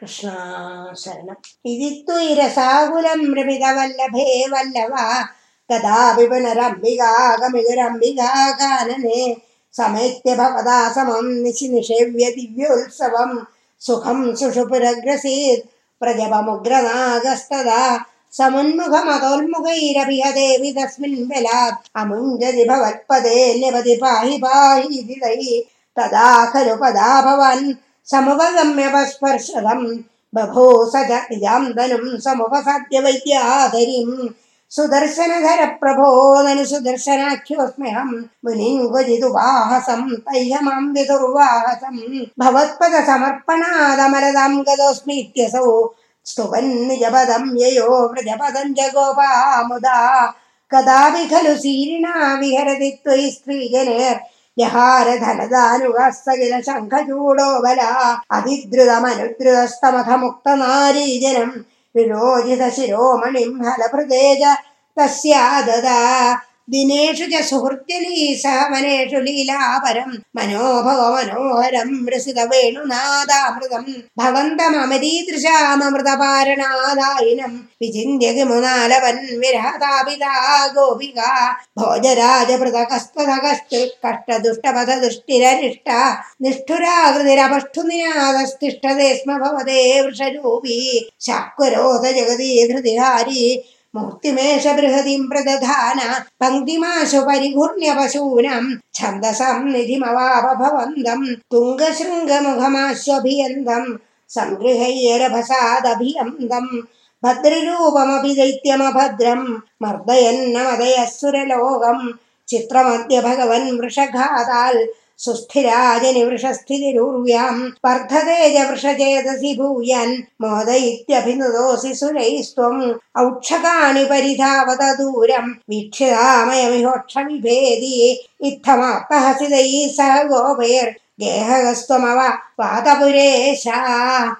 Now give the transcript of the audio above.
कृष्णा शरणम् इति त्वयिरसाकुलं रमितवल्लभे वल्लवा कदापि पुनरम्बिकागमिदुरम्बिका कानने समेत्य भवदा समं निशि निषेव्य दिव्योत्सवं सुखं सुषुपुरग्रसीत् प्रजपमुग्रनागस्तदा समुन्मुखमतोन्मुखैरपि देवि तस्मिन् बलात् अमुञ्जति भवत्पदे न्यपति पाहि पाहि तदा खलु पदा भवन् समुपगम्यपस्पर्शदम् बभो स च निजां धनुं समुपसाद्य वैद्याधरिम् सुदर्शनधर प्रभो ननु सुदर्शनाख्योऽस्म्यहम् मुनिं क्वचिदुपाहसं तैहमां विदुर्वाहसम् भवत्पदसमर्पणादमरदां गतोऽस्मीत्यसौ स्तुवन् निजपदं ययो व्रजपदं च गोपा मुदा कदापि खलु सीरिणा विहरति त्वयि स्त्रीजनेर् जहारधनदानुगस्त किल शङ्खचूडो बला अधिद्रुतमनुद्रुतस्तमथमुक्तनारीजनम् विरोजित शिरोमणिं हलभृतेज तस्या ददा ദിനേഷു ച സുഹൃത്യലീ സഹ വനേഷു ലീലാപരം മനോഭവ മനോഹരം രസിത വേണുനാഥാമൃതം ഭവന്തമമരീദൃശാമൃതപാരണാദായിനം വിചിന്യകിമുനാലവൻ വിരഹതാപിതാ ഗോപിക ഭോജരാജഭൃത കസ്തകസ്തു കഷ്ടദുഷ്ടപഥ ദുഷ്ടിരരിഷ്ട നിഷ്ഠുരാകൃതിരപഷ്ഠുനിനാദസ്തിഷ്ഠതേ സ്മ ഭവതേ വൃഷരൂപി ശാക്വരോധ ജഗതീ ധൃതിഹാരി मूर्तिमेष बृहतीं प्रदधान पङ्क्तिमाशु परिघूर्ण्य पशूनां छन्दसं तुङ्गशृङ्गमुखमाश्वभियन्दं सङ्गृहैरभसादभियन्दम् भद्ररूपमपि दैत्यमभद्रं मर्दयन्नमदयः सुरलोकम् चित्रमद्य भगवन् वृषघाताल् सुस्थिराजनिवृषस्थितिरुर्व्यां वर्धते च वृषचेतसि भूयन् मोदयित्यभिनुदोऽसि सुरैस्त्वम् औक्षकाणि परिधावत दूरम् वीक्षितामयमिहोक्षविभेदी इत्थमाप्तहसितैः सह गोपैर्गेहगस्त्वमव वातपुरेशा